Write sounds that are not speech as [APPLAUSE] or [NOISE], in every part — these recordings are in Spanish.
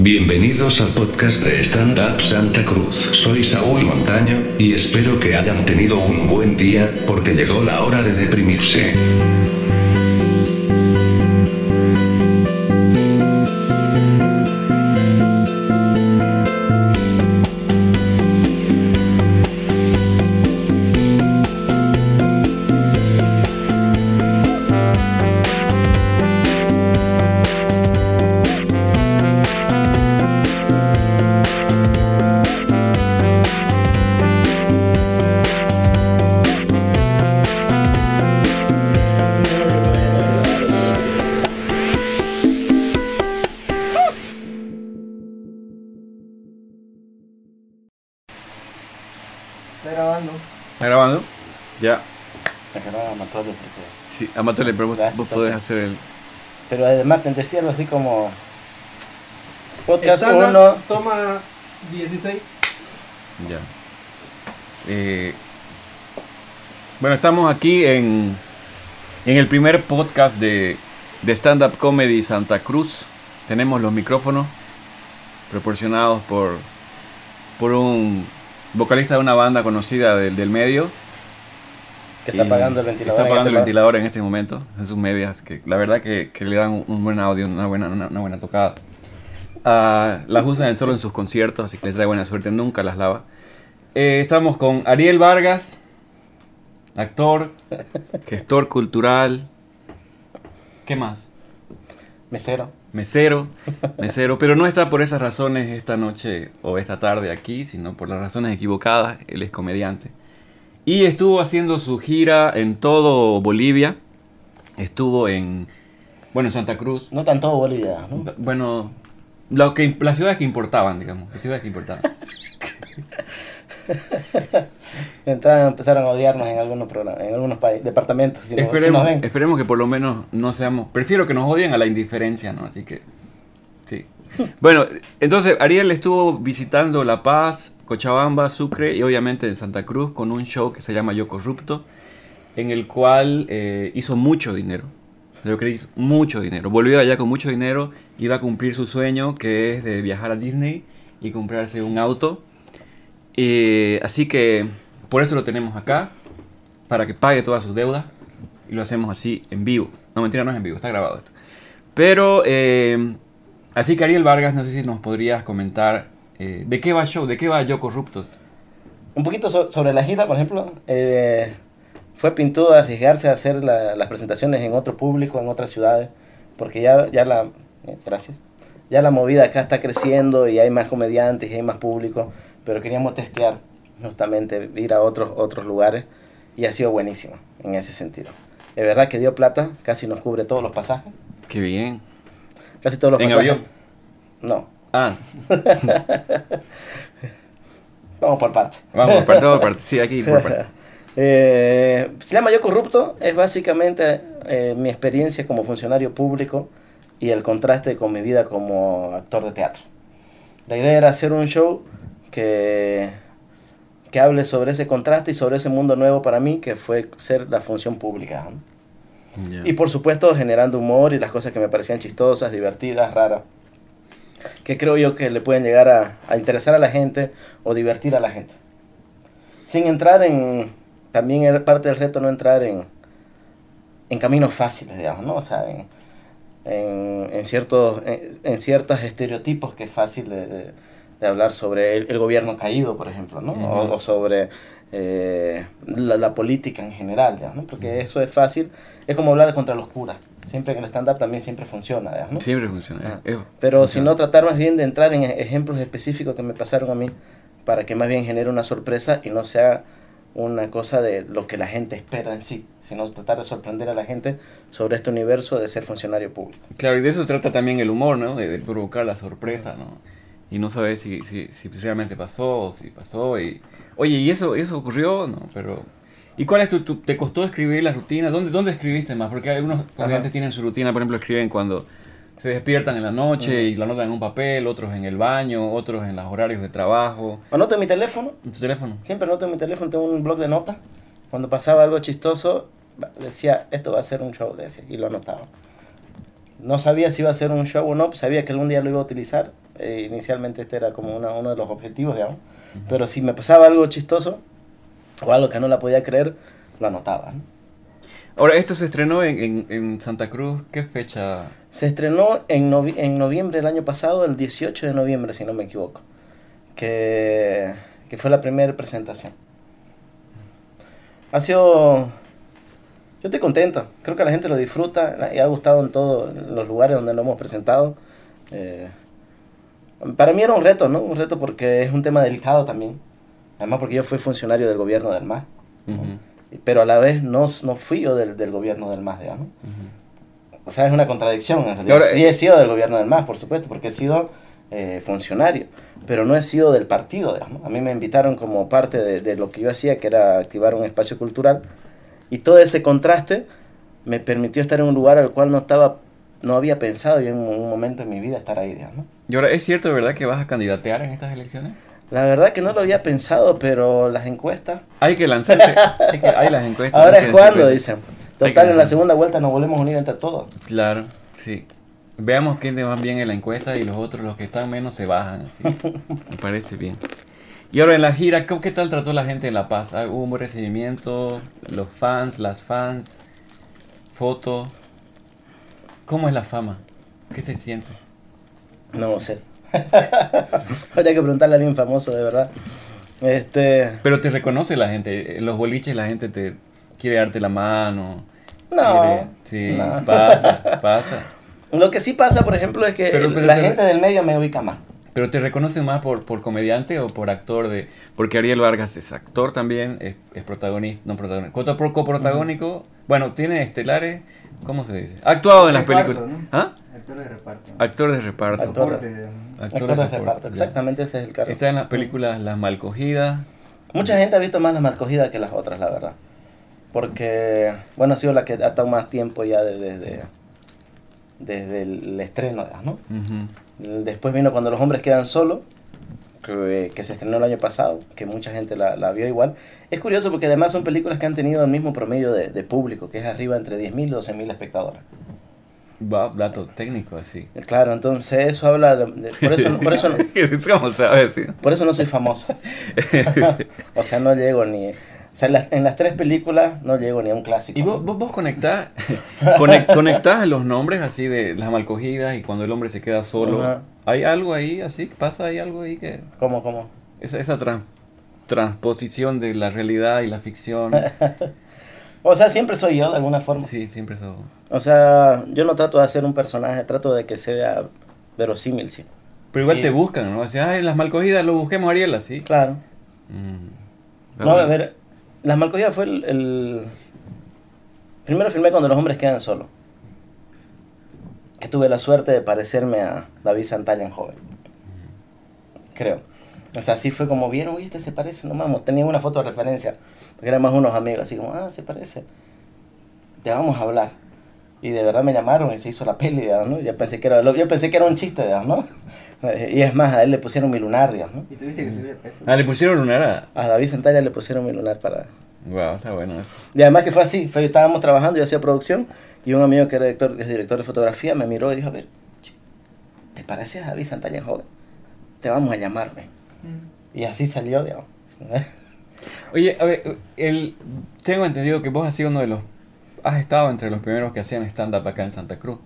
Bienvenidos al podcast de Stand Up Santa Cruz. Soy Saúl Montaño, y espero que hayan tenido un buen día, porque llegó la hora de deprimirse. Está grabando. ¿Está grabando? Ya. Es que no haga Matole, porque- Sí, Amatole, pero vos, vos podés hacer el. Pero además te decía algo así como. Podcast Estándar, 1. Toma 16. Ya. Eh, bueno, estamos aquí en, en el primer podcast de, de Stand Up Comedy Santa Cruz. Tenemos los micrófonos proporcionados por, por un vocalista de una banda conocida del, del medio. Que está apagando el ventilador. Está en apagando este el lado. ventilador en este momento, en sus medias, que la verdad que, que le dan un, un buen audio, una buena, una, una buena tocada. Ah, las usan solo en sus conciertos, así que les trae buena suerte, nunca las lava. Eh, estamos con Ariel Vargas, actor, [LAUGHS] gestor cultural. ¿Qué más? Mesero. Mesero, mesero, pero no está por esas razones esta noche o esta tarde aquí, sino por las razones equivocadas. Él es comediante. Y estuvo haciendo su gira en todo Bolivia. Estuvo en, bueno, en Santa Cruz. No tanto Bolivia, ¿no? Bueno, lo que, las ciudades que importaban, digamos. Las ciudades que importaban. [LAUGHS] [LAUGHS] Entraron, empezaron a odiarnos en algunos programas, en algunos departamentos. Si, no- si esperemos, esperemos que por lo menos no seamos... Prefiero que nos odien a la indiferencia, ¿no? Así que... Sí. [LAUGHS] Bueno, entonces Ariel estuvo visitando La Paz, Cochabamba, Sucre y obviamente en Santa Cruz con un show que se llama Yo Corrupto, en el cual eh, hizo mucho dinero. Yo creo que hizo mucho dinero. Volvió allá con mucho dinero, iba a cumplir su sueño que es de viajar a Disney y comprarse un auto. Eh, así que por eso lo tenemos acá, para que pague todas sus deudas. Y lo hacemos así en vivo. No, mentira, no es en vivo, está grabado esto. Pero, eh, así que Ariel Vargas, no sé si nos podrías comentar eh, de qué va el show, de qué va Yo Corruptos. Un poquito so- sobre la gira, por ejemplo. eh, fue pintudo arriesgarse a hacer la- las presentaciones en otro público, en otras ciudades. Porque ya, ya la. eh, gracias. Ya la movida acá está creciendo y hay más comediantes y hay más público. Pero queríamos testear, justamente, ir a otros, otros lugares. Y ha sido buenísimo en ese sentido. Es verdad que dio plata, casi nos cubre todos los pasajes. Qué bien. Casi todos los ¿En pasajes. avión? No, Ah, [LAUGHS] vamos por parte. vamos, por parte, vamos por parte. Sí, aquí por parte. [LAUGHS] Eh, se llama Yo Corrupto, es básicamente eh, mi experiencia como funcionario público y el contraste con mi vida como actor de teatro. La idea era hacer un show que, que hable sobre ese contraste y sobre ese mundo nuevo para mí, que fue ser la función pública. Y por supuesto generando humor y las cosas que me parecían chistosas, divertidas, raras, que creo yo que le pueden llegar a, a interesar a la gente o divertir a la gente. Sin entrar en, también era parte del reto no entrar en, en caminos fáciles, digamos, ¿no? O sea, en, en, en ciertos, en, en ciertos estereotipos que es fácil de, de- de hablar sobre el, el gobierno caído, por ejemplo, ¿no? o, sobre eh, la, la política en general, digamos, ¿no? Porque eso es fácil, es como hablar contra los curas. Siempre en el stand-up también siempre funciona, digamos, ¿no? Siempre funciona. Eh, Pero funciona. si no, tratar más bien de entrar en e- ejemplos específicos que me pasaron a mí para que más bien genere una sorpresa y no sea una cosa de lo que la gente espera en sí, sino tratar de sorprender a la gente sobre este universo de ser funcionario público. Claro, y de eso se trata también el humor, ¿no? De, de provocar la sorpresa, ¿no? Y no saber si, si, si realmente pasó o si pasó. Y, oye, ¿y eso, eso ocurrió? No, pero... ¿Y cuál es tu, tu- te costó escribir la rutina? ¿Dónde, ¿Dónde escribiste más? Porque algunos comediantes tienen su rutina, por ejemplo, escriben cuando se despiertan en la noche y la anotan en un papel, otros en el baño, otros en los horarios de trabajo. Anoto en mi teléfono, ¿En tu teléfono? siempre anoto en mi teléfono, tengo un blog de notas. Cuando pasaba algo chistoso, decía, esto va a ser un show, decía, y lo anotaba. No sabía si iba a ser un show o no, pues sabía que algún día lo iba a utilizar. Eh, inicialmente este era como una, uno de los objetivos, digamos. Pero si me pasaba algo chistoso o algo que no la podía creer, lo anotaba. ¿no? Ahora, esto se estrenó en, en, en Santa Cruz. ¿Qué fecha? Se estrenó en, novi- en noviembre del año pasado, el 18 de noviembre, si no me equivoco. Que, que fue la primera presentación. Ha sido... Yo estoy contento. Creo que la gente lo disfruta y ha gustado en todos los lugares donde lo hemos presentado. Eh, para mí era un reto, ¿no? Un reto porque es un tema delicado también. Además porque yo fui funcionario del gobierno del MAS. Ujú, Pero a la vez no, no fui yo del, del gobierno del MAS, digamos. ujú. O sea, es una contradicción en realidad. Ahora, sí eh, he sido del gobierno del MAS, por supuesto, porque he sido eh, funcionario, pero no he sido del partido, digamos. A mí me invitaron como parte de, de lo que yo hacía, que era activar un espacio cultural, y todo ese contraste me permitió estar en un lugar al cual no estaba, no había pensado yo en un momento en mi vida estar ahí, digamos. Y ahora, ¿es cierto de verdad que vas a candidatear en estas elecciones? La verdad que no lo había pensado, pero las encuestas... Hay que lanzarse. hay, que- hay las encuestas. Ahora es cuando, dicen. Total, en la segunda vuelta nos volvemos a unir entre todos. Claro, sí. Veamos quién te va bien en la encuesta y los otros, los que están menos, se bajan. Así. [LAUGHS] Me parece bien. Y ahora en la gira, ¿cómo, ¿qué tal trató la gente en La Paz? Ah, ¿Hubo un buen recibimiento? ¿Los fans, las fans? ¿Fotos? ¿Cómo es la fama? ¿Qué se siente? No sé. [LAUGHS] Habría que preguntarle a alguien famoso, de verdad. Este, Pero te reconoce la gente. En los boliches la gente te quiere darte la mano. No, quiere- sí, no. pasa, [LAUGHS] pasa. lo que sí pasa, por ejemplo, es que Pero- pero la te- gente del medio me ubica más. Pero te reconocen más por, por comediante o por actor de. Porque Ariel Vargas es actor también, es, es protagonista, no protagonista. Coto- pro- coprotagónico. Bueno, tiene estelares. ¿Cómo se dice? Ha actuado en las Reparto, películas. ¿no? ¿Ah? Actor de reparto. Actores de reparto. Actor. Actores Actor de reparto, exactamente ese es el cargo. Está en las películas Las Malcogidas. Mucha gente ha visto más las malcogidas que las otras, la verdad. Porque, bueno, ha sido la que ha estado más tiempo ya desde, desde, desde el estreno, ¿no? Ujú. Después vino Cuando los hombres quedan solos, que, que se estrenó el año pasado, que mucha gente la, la vio igual. Es curioso porque además son películas que han tenido el mismo promedio de, de público, que es arriba entre 10.000 y 12.000 espectadores. Va, dato técnico así. Claro, entonces eso habla de... de- por, eso, por, eso, [LAUGHS] por eso no soy famoso. [LAUGHS] o sea, no llego ni... O sea, en las, en las tres películas no llego ni a un clásico. ¿Y vos, vos, vos conectás, [LAUGHS] conec- conectás los nombres así de las malcogidas y cuando el hombre se queda solo? ¿Hay algo ahí así? ¿Pasa ahí algo ahí que... ¿Cómo, cómo? Esa, esa tran- transposición de la realidad y la ficción. [LAUGHS] O sea, siempre soy yo de alguna forma. Sí, siempre eso. O sea, yo no trato de hacer un personaje, trato de que sea verosímil, sí. Pero igual Y- te buscan, ¿no? Así, ay, las malcogidas lo busquemos Ariel así. Claro. Mm. No, a ver, Las Malcogidas fue el, Primero filmé cuando los hombres quedan solos. Que tuve la suerte de parecerme a David Santalla en joven. Creo. O sea, así fue como vieron, oye, este se parece, no vamos. Tenía una foto de referencia. Porque eran más unos amigos, así como, ah, se parece. Te vamos a hablar. Y de verdad me llamaron y se hizo la peli, ¿no? Yo pensé que era, yo pensé que era un chiste, ¿no? Y es más, a él le pusieron mi lunar, digamos, ¿no? Y tuviste que subir de peso. Ah, le pusieron lunar a... A David Santalla le pusieron mi lunar para, Wow, está bueno eso. Y además que fue así, fue, estábamos trabajando, yo hacía producción y un amigo que era director, es director de fotografía me miró y dijo, a ver, ¿te pareces a David Santalla en joven? Te vamos a llamarme. Mm. Y así salió, digamos. [LAUGHS] Oye, a ver, el, tengo entendido que vos has sido uno de los... Has estado entre los primeros que hacían stand-up acá en Santa Cruz.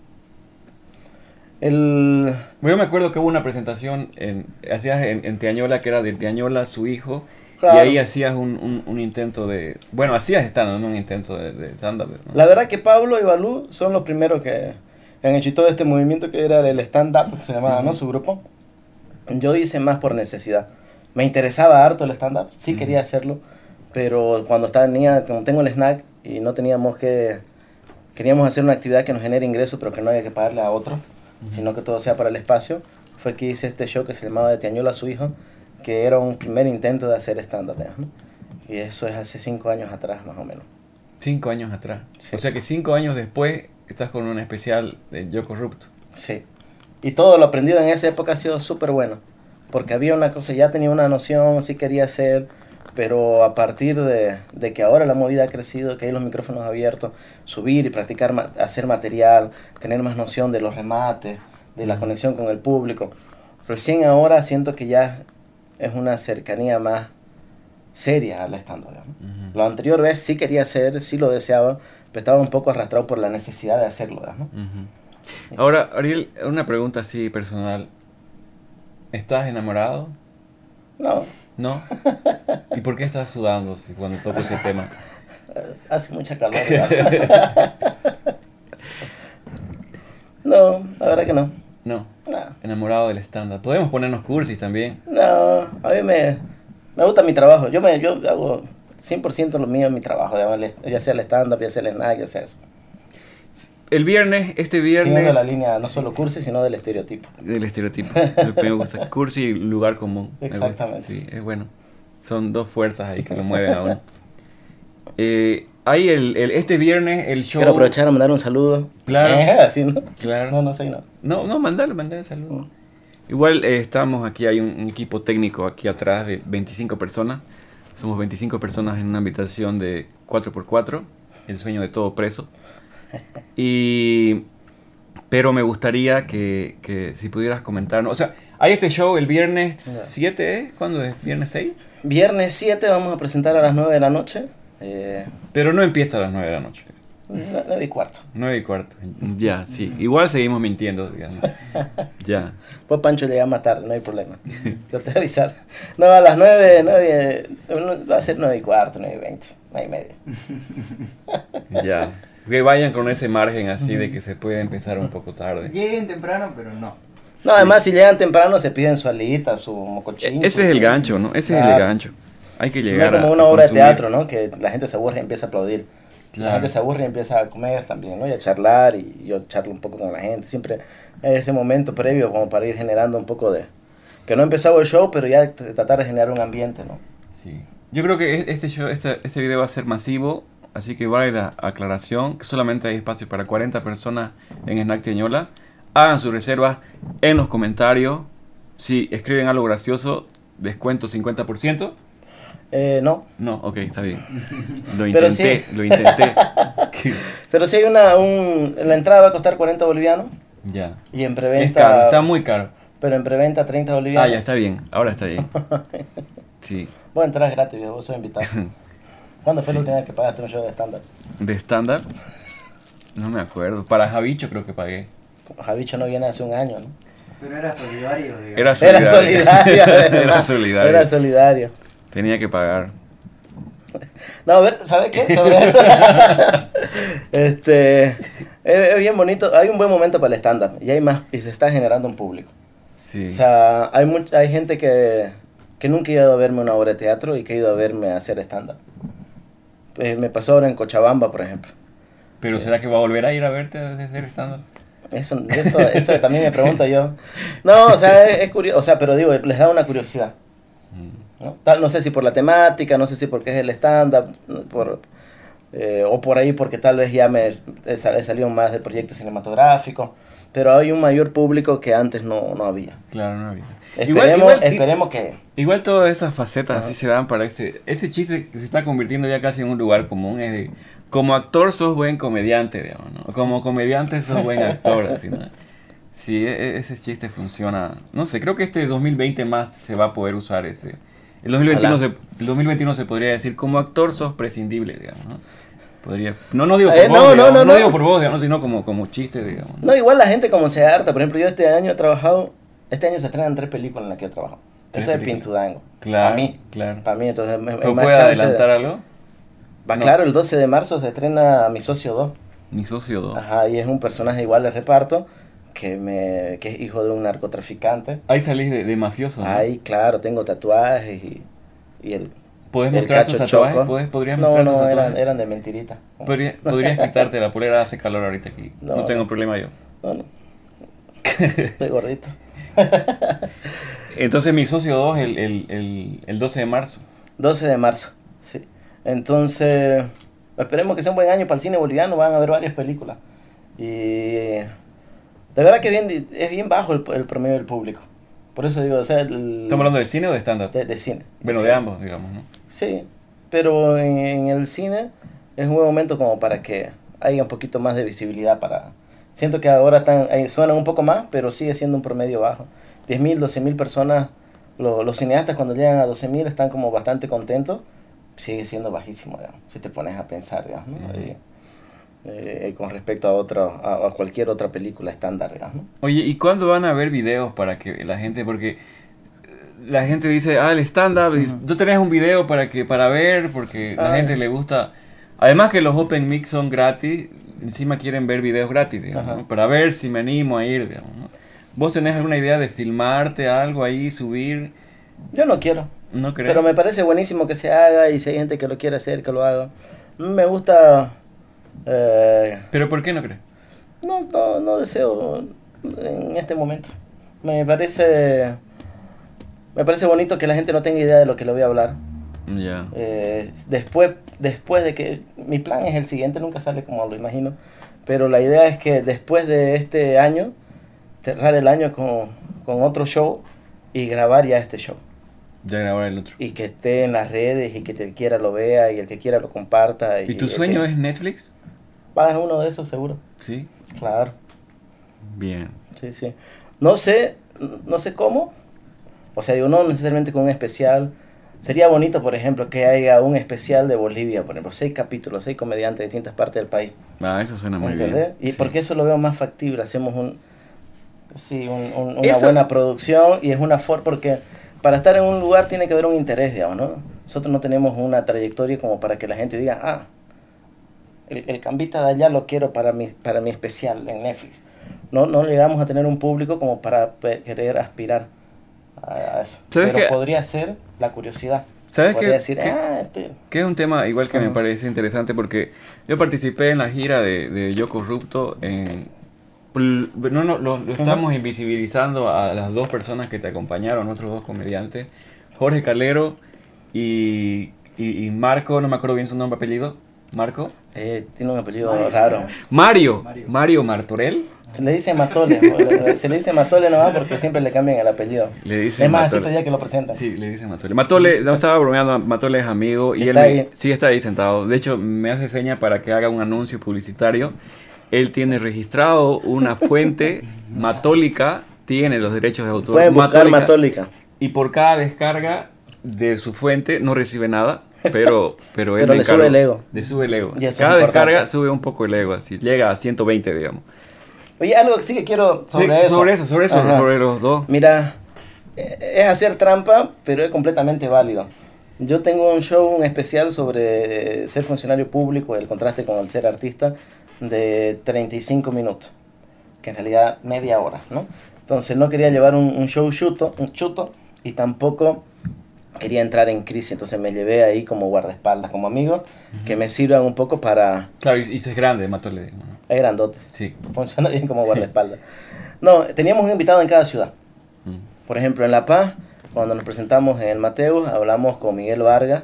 El, Yo me acuerdo que hubo una presentación en, hacías en, en Teañola que era de Teañola, su hijo, Claro. y ahí hacías un, un, un intento de... Bueno, hacías stand-up, no un intento de, de stand-up. ¿no? la verdad que Pablo y Balú son los primeros que, han hecho todo este movimiento que era el stand-up, se llamaba, ¿no? Su grupo. Yo hice más por necesidad. Me interesaba harto el stand-up, sí quería hacerlo, pero cuando estaba niña, tengo el snack y no teníamos que... Queríamos hacer una actividad que nos genere ingresos, pero que no haya que pagarle a otro, sino que todo sea para el espacio. Fue que hice este show que se llamaba De Tiañola a su hijo, que era un primer intento de hacer stand-up. ¿no? Y eso es hace cinco años atrás, más o menos. Cinco años atrás. Sí. O sea que cinco años después estás con un especial de Yo Corrupto. Sí. Y todo lo aprendido en esa época ha sido súper bueno. Porque había una cosa, ya tenía una noción, sí quería hacer, pero a partir de, de que ahora la movida ha crecido, que hay los micrófonos abiertos, subir y practicar, ma- hacer material, tener más noción de los remates, de la conexión con el público, recién ahora siento que ya es una cercanía más seria al stand-up. digamos. Ujú. La anterior vez sí quería hacer, sí lo deseaba, pero estaba un poco arrastrado por la necesidad de hacerlo. Ujú. Ahora, Ariel, una pregunta así personal. ¿Estás enamorado? No, ¿No? ¿Y por qué estás sudando si cuando toco ese tema? hace mucha calor. [LAUGHS] no, la verdad que no. No, No, enamorado del estándar. Podemos ponernos cursis también. no a mí me, me gusta mi trabajo. Yo, me, yo hago 100% lo mío en mi trabajo, ya sea el stand-up, ya sea el snack, ya sea eso. El viernes, este Siguiendo viernes... la línea no solo cursi, sino del estereotipo. Del estereotipo. Lo que me gusta. [LAUGHS] Cursi y lugar común. Exactamente. Sí, es bueno. Son dos fuerzas ahí que lo mueven a uno. [LAUGHS] Eh, ahí el, el- este viernes el show... Quiero aprovechar a mandar un saludo. Claro. [LAUGHS] Eh, así, ¿no? Claro. No, no sé, no. No, no, mandale, mandale saludos. Igual eh, estamos aquí, hay un, un equipo técnico aquí atrás de 25 personas. Somos 25 personas en una habitación de 4x4, el sueño de todo preso. [LAUGHS] Y... Pero me gustaría que, que si pudieras comentarnos. O sea, hay este show el viernes 7, ¿eh? ¿Cuándo es? ¿Viernes 6? Viernes 7 vamos a presentar a las 9 de la noche. Eh, Pero no empieza a las 9 de la noche. 9 y cuarto. 9 y cuarto. Ya, sí. Igual seguimos mintiendo, digamos. [LAUGHS] Ya. Pues Pancho llega más tarde, no hay problema. Yo te voy a avisar. No, a las 9, 9, va a ser 9 y cuarto, 9 y 20, 9 y media. Ya. Que vayan con ese margen así de que se puede empezar un poco tarde. Lleguen temprano, pero no. No, además si llegan temprano se piden su alita, su mocochín. E- Ese es el gancho, ¿no? Ese es Claro. el gancho. Hay que No llegar es como una a obra de consumir. teatro, ¿no? Que la gente se aburre y empieza a aplaudir. La Claro. gente se aburre y empieza a comer también, ¿no? Y a charlar y yo charlo un poco con la gente. Siempre es ese momento previo como para ir generando un poco de... Que no ha empezado el show, pero ya tratar de generar un ambiente, ¿no? Sí. Yo creo que e- este, show, este, este video va a ser masivo, así que vale la aclaración que solamente hay espacio para 40 personas en Snack Teñola. Hagan sus reservas en los comentarios. Si escriben algo gracioso, descuento 50%. Eh, no, No, ok, está bien. [LAUGHS] Lo Pero intenté, sí. lo intenté. [LAUGHS] pero si hay una... Un, la entrada va a costar 40 bolivianos ya. y en Es preventa... caro, está muy caro. Pero en preventa 30 bolivianos. Ah, ya está bien, ahora está bien. [LAUGHS] Sí. Vos entras gratis, vos sos invitado. ¿Cuándo fue Sí. la última vez que pagaste un show de estándar? De estándar, no me acuerdo. Para Javicho creo que pagué. Javicho no viene hace un año, ¿no? Pero era solidario, digamos. Era Era solidario. solidario. [LAUGHS] Era solidario. Era solidario. Tenía que pagar. No, a ver, ¿sabe qué? Sobre eso. [LAUGHS] este, es, bien bonito. Hay un buen momento para el stand-up y hay más, y se está generando un público. Sí. O sea, hay, much- hay gente que, que nunca ha ido a verme una obra de teatro y que ha ido a verme a hacer stand-up. Eh, me pasó ahora en Cochabamba, por ejemplo. Pero ¿será que va a volver a ir a verte a hacer estándar? Eso, eso, eso [LAUGHS] también me pregunto yo. No, o sea, es, es curioso, o sea, pero digo, les da una curiosidad. Mm. ¿no? Tal, no sé si por la temática, no sé si porque es el stand-up, por, eh, o por ahí porque tal vez ya me he, he salido más del proyecto cinematográfico, pero hay un mayor público que antes no, no había. Claro, no había. Esperemos, igual, esperemos que... igual todas esas facetas así se dan para este... Ese chiste que se está convirtiendo ya casi en un lugar común es de... Como actor sos buen comediante, digamos, ¿no? Como comediante sos buen actor, [LAUGHS] así, ¿no? Sí, e- e- ese chiste funciona. No sé, creo que este 2020 más se va a poder usar ese. El 2021, se, el 2021 se podría decir como actor sos prescindible, digamos, ¿no? Podría, no, no digo por Eh, vos, no, no, digamos, no, no no. digo por vos, digamos, sino como, como chiste, digamos. ¿no? No, igual la gente como se harta. Por ejemplo, yo este año he trabajado... Este año se estrenan tres películas en las que he trabajado. Tres Eso es. Pintudango. Claro, Para mí. claro. Para mí, entonces... me- ¿Pero puede de- adelantar algo? Va, No. claro, el 12 de marzo se estrena Mi Socio 2. Mi socio 2. Ajá, y es un personaje igual de reparto que, me, que es hijo de un narcotraficante. Ahí salís de, de mafioso, ¿no? Ahí, claro, tengo tatuajes y, y el, ¿Podés el mostrar tus tatuajes? choco. ¿Podés- ¿Podrías no, mostrar tus no, tatuajes? eran, eran de mentirita. Podría- podrías quitarte la polera, hace calor ahorita aquí. [LAUGHS] No, No. tengo problema yo. No, no. Estoy gordito. [LAUGHS] [LAUGHS] Entonces mi socio 2 el, el, el, el 12 de marzo. 12 de marzo, sí. Entonces, esperemos que sea un buen año para el cine boliviano, van a haber varias películas. Y de verdad que bien, es bien bajo el, el promedio del público. Por eso digo, o sea, el, ¿Estamos hablando de cine o de stand-up? de, de cine. Bueno, de cine. ambos, digamos, ¿no? Sí, pero en, en el cine es un buen momento como para que haya un poquito más de visibilidad para... Siento que ahora están, suenan un poco más, pero sigue siendo un promedio bajo. 10.000, 12.000 personas, lo- los cineastas cuando llegan a 12.000 están como bastante contentos, sigue siendo bajísimo, digamos, si te pones a pensar, digamos, ¿no? Ujú. Y, eh, con respecto a, otra, a, a cualquier otra película estándar, digamos, ¿no? Oye, ¿y cuándo van a ver videos para que la gente, porque eh, la gente dice, ah, el stand-up, y tú tenés un video para que para ver, porque la gente le gusta, además que los open mix son gratis, encima quieren ver videos gratis, digamos, Ajá. ¿no? para ver si me animo a ir, digamos, ¿no? ¿Vos tenés alguna idea de filmarte algo ahí, subir? Yo no quiero, ¿No crees? pero me parece buenísimo que se haga y si hay gente que lo quiere hacer, que lo haga. Me gusta... eh, ¿Pero por qué no crees? No, no, no deseo en este momento. Me parece, me parece bonito que la gente no tenga idea de lo que le voy a hablar. Ya. Eh, después, después de que mi plan es el siguiente, nunca sale como lo imagino, pero la idea es que después de este año, cerrar el año con, con otro show y grabar ya este show. Ya grabar el otro. Y que esté en las redes y que el que quiera lo vea y el que quiera lo comparta. ¿Y tu sueño que- es Netflix? Va, es uno de esos seguro. Sí. Claro. Bien. Sí, sí. No sé, no sé cómo. O sea, digo, no necesariamente con un especial. Sería bonito, por ejemplo, que haya un especial de Bolivia, por ejemplo, seis capítulos, seis comediantes de distintas partes del país. Ah, eso suena muy ¿Entendés? bien. Y Sí. porque eso lo veo más factible, hacemos un, sí, un- un- una Eso- buena producción y es una forma, porque para estar en un lugar tiene que haber un interés, digamos, ¿no? Nosotros no tenemos una trayectoria como para que la gente diga, ah, el, el cambista de allá lo quiero para mi, para mi especial en Netflix. No, no llegamos a tener un público como para querer aspirar a, eso. ¿Sabes Pero podría ser la curiosidad. ¿Sabes qué- decir, qué- ah, este... Que es un tema igual que me parece interesante porque yo participé en la gira de, de Yo Corrupto en... No, no, lo, lo estamos invisibilizando a las dos personas que te acompañaron, otros dos comediantes, Jorge Calero y, y, y Marco, no me acuerdo bien su nombre, apellido, Marco. eh, tiene un apellido raro. Mario, Mario. Mario Martorell. Se le dice Matole, se le dice Matole nomás porque siempre le cambian el apellido. Le dicen Es más, así Matole. pedía que lo presentan. Sí, le dicen Matole. Matole, no estaba bromeando, Matole es amigo y él me- sí está ahí sentado. De hecho, me hace seña para que haga un anuncio publicitario. Él tiene registrado una fuente [LAUGHS] matólica, tiene los derechos de autor. Pueden buscar Matólica, Matólica. Y por cada descarga de su fuente no recibe nada, pero, [LAUGHS] pero él Pero le sube el ego. Le sube el ego. Cada descarga sube un poco el ego, así llega a 120, digamos. Oye, algo que sí que quiero sobre Sí, eso. Sobre eso, sobre eso, Ajá. sobre los dos. Mira, eh, es hacer trampa, pero es completamente válido. Yo tengo un show, un especial sobre eh, ser funcionario público, el contraste con el ser artista, de 35 minutos, que en realidad media hora, ¿no? Entonces no quería llevar un, un show chuto, un chuto y tampoco quería entrar en crisis, entonces me llevé ahí como guardaespaldas, como amigo, que me sirvan un poco para... Claro, y, y es grande, Matole. ¿no? Es grandote, Sí. [LAUGHS] funciona bien como guardaespaldas. No, teníamos un invitado en cada ciudad. Mm. Por ejemplo, en La Paz, cuando nos presentamos en el Mateus, hablamos con Miguel Vargas,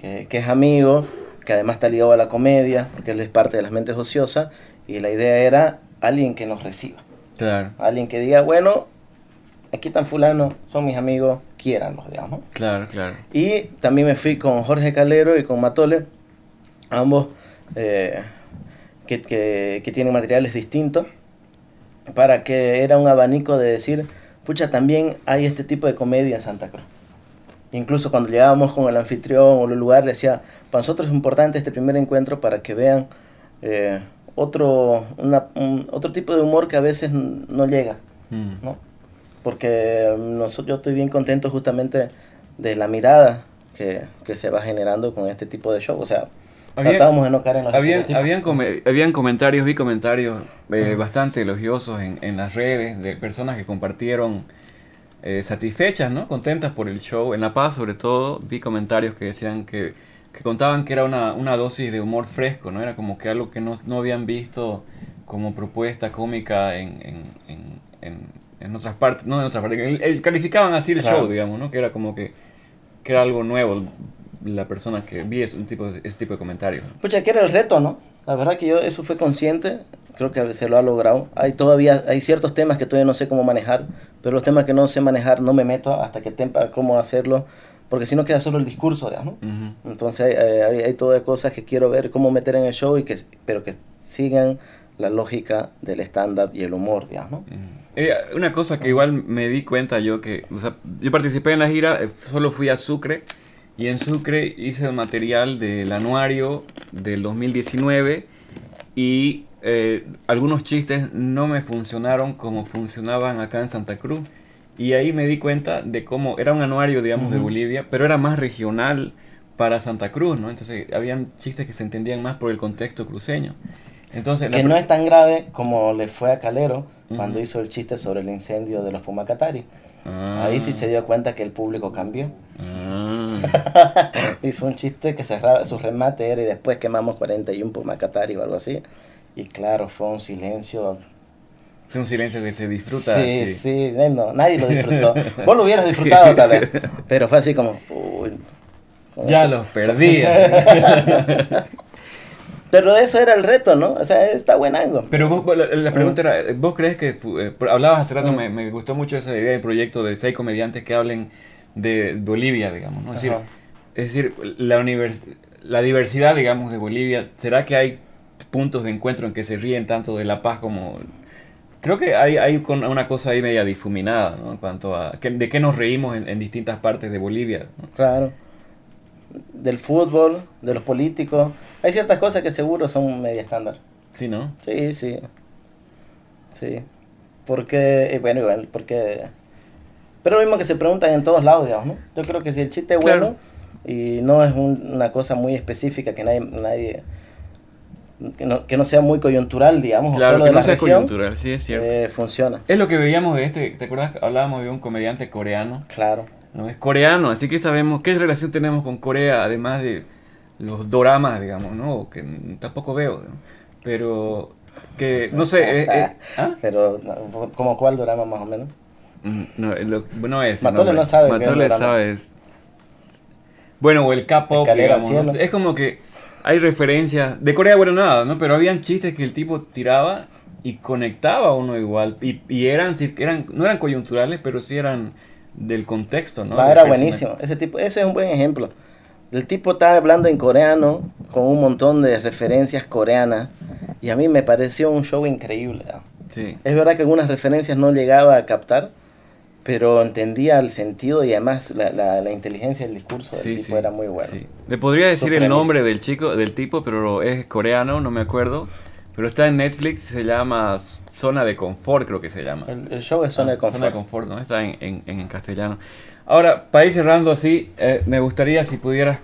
que, que es amigo, que además está ligado a la comedia, porque él es parte de las mentes ociosas, y la idea era alguien que nos reciba, Claro, alguien que diga, bueno, aquí están fulano, son mis amigos, quiéranlos, digamos. claro, claro. Y también me fui con Jorge Calero y con Matole, ambos eh, que, que, que tienen materiales distintos, para que era un abanico de decir, pucha, también hay este tipo de comedia en Santa Cruz. Incluso cuando llegábamos con el anfitrión o el lugar, le decía, para nosotros es importante este primer encuentro para que vean eh, otro, una- un- otro tipo de humor que a veces no llega. Mm. ¿no? Porque nosotros, yo estoy bien contento justamente de la mirada que, que se va generando con este tipo de show. O sea, Había- tratábamos de no caer en los Habían, habían, habían comentarios, vi comentarios eh, bastante elogiosos en, en las redes de personas que compartieron eh, satisfechas, ¿no? Contentas por el show. En La Paz, sobre todo, vi comentarios que decían que, que contaban que era una, una dosis de humor fresco, ¿no? Era como que algo que no, no habían visto como propuesta cómica en, en, en, en- otras partes, no en otras partes, el- el- calificaban así el Claro. show, digamos, ¿no? Que era como que, que era algo nuevo la persona que vi ese tipo de, ese tipo de comentarios. Pucha, que era el reto, ¿no? La verdad que yo eso fue consciente, creo que se lo ha logrado. Hay todavía, hay ciertos temas que todavía no sé cómo manejar, pero los temas que no sé manejar no me meto hasta que tenga cómo hacerlo, porque si no queda solo el discurso, digamos, ¿no? Ujú. Entonces hay, hay, hay todas cosas que quiero ver cómo meter en el show, y que, pero que sigan la lógica del stand-up y el humor, digamos, ¿no? Eh, una cosa que igual me di cuenta yo que, o sea, yo participé en la gira, eh, solo fui a Sucre y en Sucre hice el material del anuario del 2019 y eh, algunos chistes no me funcionaron como funcionaban acá en Santa Cruz y ahí me di cuenta de cómo era un anuario, digamos, de Ujú. Bolivia, pero era más regional para Santa Cruz, ¿no? Entonces habían chistes que se entendían más por el contexto cruceño. Entonces, Que no es tan grave como le fue a Calero cuando Ujú. hizo el chiste sobre el incendio de los Pumacatari. Ah. Ahí sí se dio cuenta que el público cambió. Ah. [LAUGHS] Hizo un chiste que cerraba, su remate era y después quemamos 41 Pumacatari o algo así. Y claro, fue un silencio. Es un silencio que se disfruta. sí, sí. sí, él no, nadie lo disfrutó. [LAUGHS] Vos lo hubieras disfrutado tal vez. [LAUGHS] Pero fue así como, uy. Ya los perdí. [LAUGHS] Pero eso era el reto, ¿no? O sea, está buen algo. Pero vos, la, la pregunta era, ¿vos crees que, eh, hablabas hace rato, Mm. me, me gustó mucho esa idea del proyecto de seis comediantes que hablen de Bolivia, digamos, ¿no? Es decir, es decir la, univers- la diversidad, digamos, de Bolivia, ¿será que hay puntos de encuentro en que se ríen tanto de La Paz como... Creo que hay, hay con una cosa ahí media difuminada, ¿no? En cuanto a que- de qué nos reímos en, en distintas partes de Bolivia. ¿no? Claro. Del fútbol, de los políticos. Hay ciertas cosas que seguro son media estándar. Sí, ¿no? Sí, sí. Sí. Porque, eh, bueno, igual, porque... Pero lo mismo que se preguntan en todos lados, digamos, ¿no? Yo creo que si el chiste es Claro. bueno y no es un- una cosa muy específica que nadie... nadie que, no, que no sea muy coyuntural, digamos, o Claro, solo que de no la sea región, coyuntural, sí, es cierto. eh, funciona. Es lo que veíamos de este, ¿te acuerdas? que Hablábamos de un comediante coreano, Claro. ¿no? Es coreano, así que sabemos qué relación tenemos con Corea, además de los doramas, digamos, ¿no? Que tampoco veo, ¿no? pero que, no sé, eh, eh, [LAUGHS] ¿ah? Pero, ¿como cuál drama más o menos? Mm, No, lo- no es. Matole no sabe Matole sabe. es- Bueno, o el al digamos. ¿no? Es como que hay referencias. De Corea, bueno, nada, ¿no? Pero habían chistes que el tipo tiraba y conectaba a uno igual. Y, y eran, eran, no eran coyunturales, pero sí eran del contexto, ¿no? Del era buenísimo. Ese tipo, ese es un buen ejemplo. El tipo estaba hablando en coreano con un montón de referencias coreanas y a mí me pareció un show increíble. ¿no? Sí. Es verdad que algunas referencias no llegaba a captar, pero entendía el sentido y además la, la, la inteligencia del discurso del Sí, tipo sí, era muy bueno. sí. Le podría decir el premisa. nombre del chico, del tipo, pero es coreano, no me acuerdo. Pero está en Netflix, se llama Zona de Confort, creo que se llama. El, el show es zona Ah, de confort. Zona de confort, ¿no? Está en, en- en castellano. Ahora, para ir cerrando así, eh, me gustaría si pudieras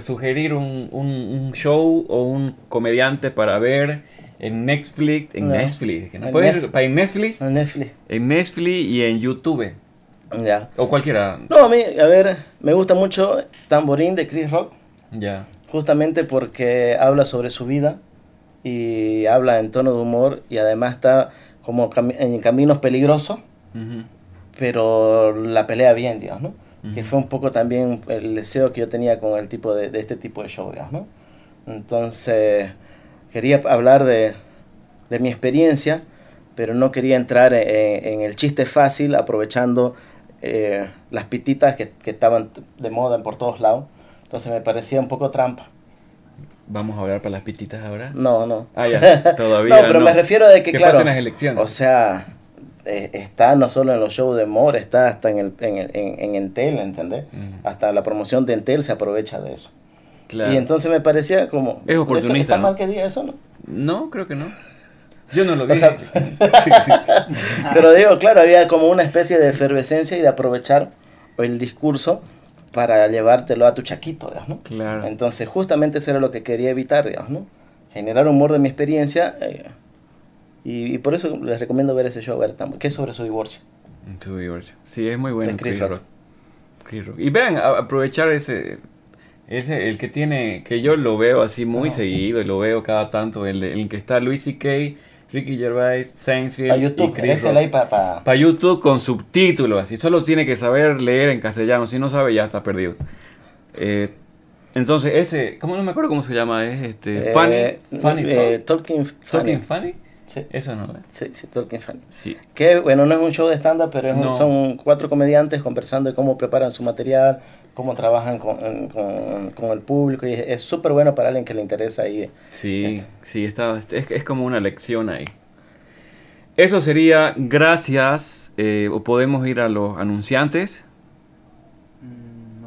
sugerir un, un- un show o un comediante para ver en Netflix. En No. Netflix. ¿no? En ¿Puedes Netflix. en Netflix? En Netflix. En Netflix y en YouTube. Ya. O cualquiera. No, a mí, a ver, me gusta mucho Tamborín de Chris Rock. Ya. justamente porque habla sobre su vida y habla en tono de humor y además está como cami- en caminos peligrosos, Ujú. pero la pelea bien, digamos, ¿no? Que Ujú. fue un poco también el deseo que yo tenía con el tipo de, de este tipo de show, digamos, ¿no? Entonces, quería hablar de, de mi experiencia, pero no quería entrar en, en el chiste fácil, aprovechando eh, las pititas que, que estaban de moda por todos lados. Entonces me parecía un poco trampa. Vamos a hablar para las pititas ahora. No, no. Ah, ya, [LAUGHS] todavía no, pero no. me refiero a de que, ¿Qué claro. pasa en las elecciones? O sea, eh, está no solo en los shows de humor, está hasta en, el, en, el- en, en Entel, ¿entendés? Hasta la promoción de Entel se aprovecha de eso. Claro. Y entonces me parecía como... Es oportunista, ¿eso ¿Está ¿no? mal que diga eso, no? No, creo que no. Yo no lo O dije. sea, [LAUGHS] Pero digo, claro, había como una especie de efervescencia y de aprovechar el discurso para llevártelo a tu chaquito, digamos, ¿no? claro. Entonces, justamente eso era lo que quería evitar, digamos, ¿no? Generar humor de mi experiencia. eh, y, y por eso les recomiendo ver ese show, ver, que es sobre su divorcio. Su divorcio. Sí, es muy bueno. Chris Rock. Rock. Chris Rock. Y vean, aprovechar ese, ese, el que tiene, que yo lo veo así muy Ajá. seguido y lo veo cada tanto, el, de- el que está Luis C.K., Ricky Gervais, Seinfeld Para y YouTube, Chris Rock. ley para... Para YouTube con subtítulos, así. Solo tiene que saber leer en castellano. Si no sabe, ya está perdido. Eh, entonces, ese, ¿cómo no me acuerdo cómo se llama? Es este. Funny. Funny eh, Talk- Talking Funny. Talking Funny. Sí, Eso no, ¿eh? sí, sí, Talking Funny. Sí. Que bueno, no es un show de stand-up, pero es un- son cuatro comediantes conversando de cómo preparan su material, cómo trabajan con, con, con el público. Y es- súper bueno para alguien que le interesa. Y, Sí, sí, está, es, es como una lección ahí. Eso sería gracias, eh, o podemos ir a los anunciantes.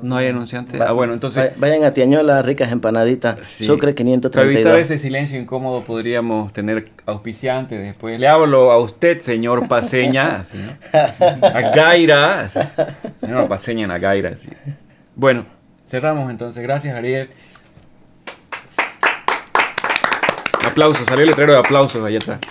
No hay anunciantes. Va- Ah, bueno, entonces, va- Vayan a Tiañola, ricas empanaditas. Sí. Sucre para evitar 532. ese silencio incómodo, podríamos tener auspiciantes después. Le hablo a usted, señor Paseña, [LAUGHS] así, ¿no? A Gaira. Señor Paseña, a Gaira. así. Bueno, cerramos entonces. Gracias, Ariel. Aplausos, salió el letrero de aplausos allá atrás. [LAUGHS]